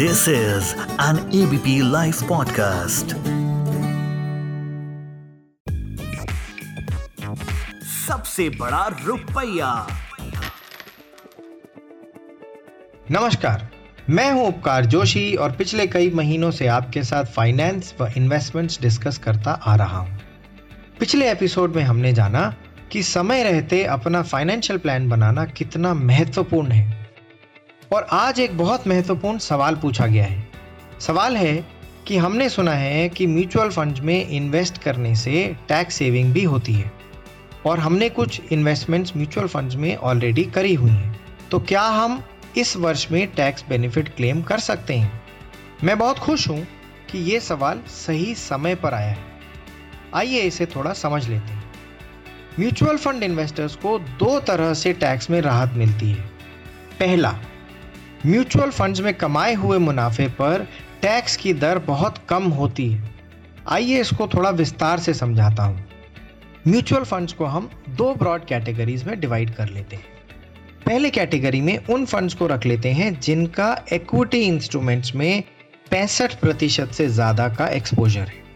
This is an ABP Life podcast. सबसे बड़ा रुपया। नमस्कार, मैं हूँ उपकार जोशी और पिछले कई महीनों से आपके साथ फाइनेंस व इन्वेस्टमेंट्स डिस्कस करता आ रहा हूँ। पिछले एपिसोड में हमने जाना कि समय रहते अपना फाइनेंशियल प्लान बनाना कितना महत्वपूर्ण है। और आज एक बहुत महत्वपूर्ण सवाल पूछा गया है। सवाल है कि हमने सुना है कि म्यूचुअल फंड में इन्वेस्ट करने से टैक्स सेविंग भी होती है। और हमने कुछ इन्वेस्टमेंट्स म्यूचुअल फंड्स में ऑलरेडी करी हुई हैं। तो क्या हम इस वर्ष में टैक्स बेनिफिट क्लेम कर सकते हैं? मैं बहुत खुश हूँ कि ये सवाल सही समय पर आया है। आइए इसे थोड़ा समझ लेते हैं। म्यूचुअल फंड इन्वेस्टर्स को दो तरह से टैक्स में राहत मिलती है। पहला म्यूचुअल फंड्स में कमाए हुए मुनाफे पर टैक्स की दर बहुत कम होती है। आइए इसको थोड़ा विस्तार से समझाता हूँ। म्यूचुअल फंड्स को हम दो ब्रॉड कैटेगरीज में डिवाइड कर लेते हैं। पहले कैटेगरी में उन फंड्स को रख लेते हैं जिनका इक्विटी इंस्ट्रूमेंट्स में पैंसठ प्रतिशत से ज़्यादा का एक्सपोजर है।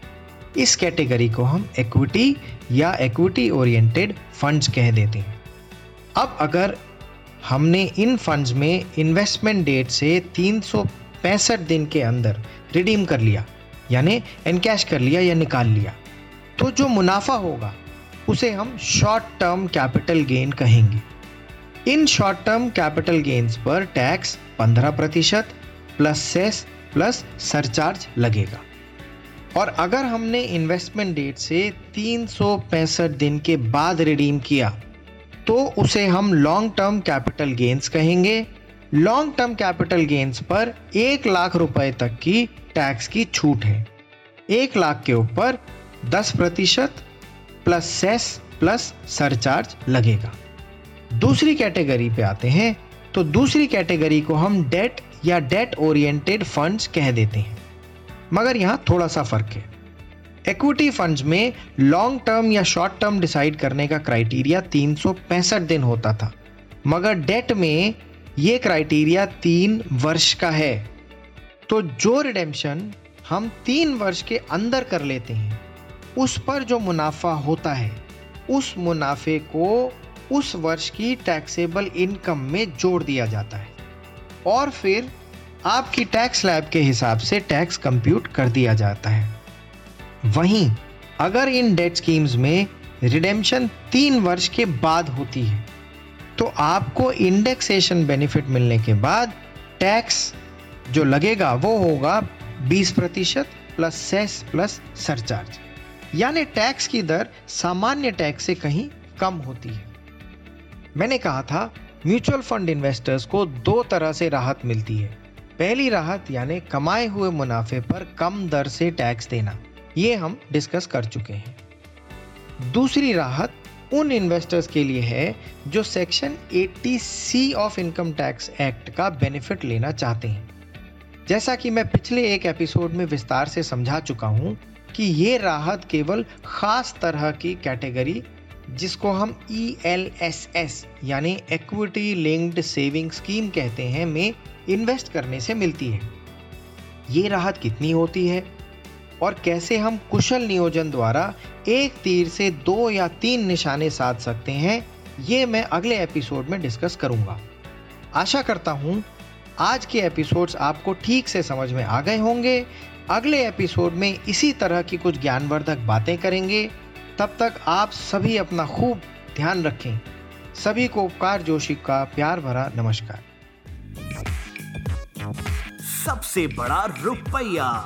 इस कैटेगरी को हम इक्विटी या इक्विटी ओरिएंटेड फंड्स कह देते हैं। अब अगर हमने इन फंड्स में इन्वेस्टमेंट डेट से तीन सौ पैंसठ दिन के अंदर रिडीम कर लिया, यानी एनकैश कर लिया या निकाल लिया। तो जो मुनाफा होगा, उसे हम शॉर्ट टर्म कैपिटल गेन कहेंगे। इन शॉर्ट टर्म कैपिटल गेन्स पर टैक्स 15 प्रतिशत प्लस सेस प्लस सरचार्ज लगेगा। और अगर हमने इन्वेस्टमेंट डेट से तीन सौ पैंसठ दिन के बाद रिडीम किया तो उसे हम लॉन्ग टर्म कैपिटल गेन्स कहेंगे। लॉन्ग टर्म कैपिटल गेन्स पर एक लाख रुपए तक की टैक्स की छूट है। एक लाख के ऊपर दस प्रतिशत प्लस सेस प्लस सरचार्ज लगेगा। दूसरी कैटेगरी पे आते हैं तो दूसरी कैटेगरी को हम डेट या डेट ओरिएंटेड फंड्स कह देते हैं। मगर यहाँ थोड़ा सा फ़र्क है। इक्विटी फंड्स में लॉन्ग टर्म या शॉर्ट टर्म डिसाइड करने का क्राइटेरिया तीन सौ पैंसठ दिन होता था। मगर डेट में ये क्राइटेरिया तीन वर्ष का है। तो जो रिडेम्पशन हम तीन वर्ष के अंदर कर लेते हैं, उस पर जो मुनाफा होता है, उस मुनाफे को उस वर्ष की टैक्सेबल इनकम में जोड़ दिया जाता है। और फिर आपकी टैक्स लैब के हिसाब से टैक्स कंप्यूट कर दिया जाता है। वहीं अगर इन डेट स्कीम्स में रिडेम्पशन तीन वर्ष के बाद होती है तो आपको इंडेक्सेशन बेनिफिट मिलने के बाद टैक्स जो लगेगा वो होगा 20 प्रतिशत प्लस सेस प्लस सरचार्ज यानी टैक्स की दर सामान्य टैक्स से कहीं कम होती है। मैंने कहा था म्यूचुअल फंड इन्वेस्टर्स को दो तरह से राहत मिलती है। पहली राहत यानी कमाए हुए मुनाफे पर कम दर से टैक्स देना। ये हम डिस्कस कर चुके हैं। दूसरी राहत उन इन्वेस्टर्स के लिए है जो section 80 C of income tax act का बेनिफिट लेना चाहते हैं। जैसा कि मैं पिछले एक एपिसोड में विस्तार से समझा चुका हूँ कि ये राहत केवल खास तरह की कैटेगरी जिसको हम ई एल एस एस यानी एक्विटी लिंक्ड सेविंग स्कीम कहते हैं में इन्वेस्ट करने से मिलती है। ये राहत कितनी होती है? और कैसे हम कुशल नियोजन द्वारा एक तीर से दो या तीन निशाने साध सकते हैं, ये मैं अगले एपिसोड में डिस्कस करूँगा। आशा करता हूँ, आज के एपिसोड्स आपको ठीक से समझ में आ गए होंगे। अगले एपिसोड में इसी तरह की कुछ ज्ञानवर्धक बातें करेंगे। तब तक आप सभी अपना खूब ध्यान रखें। सभी को उपकार जोशी का प्यार भरा नमस्कार। सबसे बड़ा रुपया।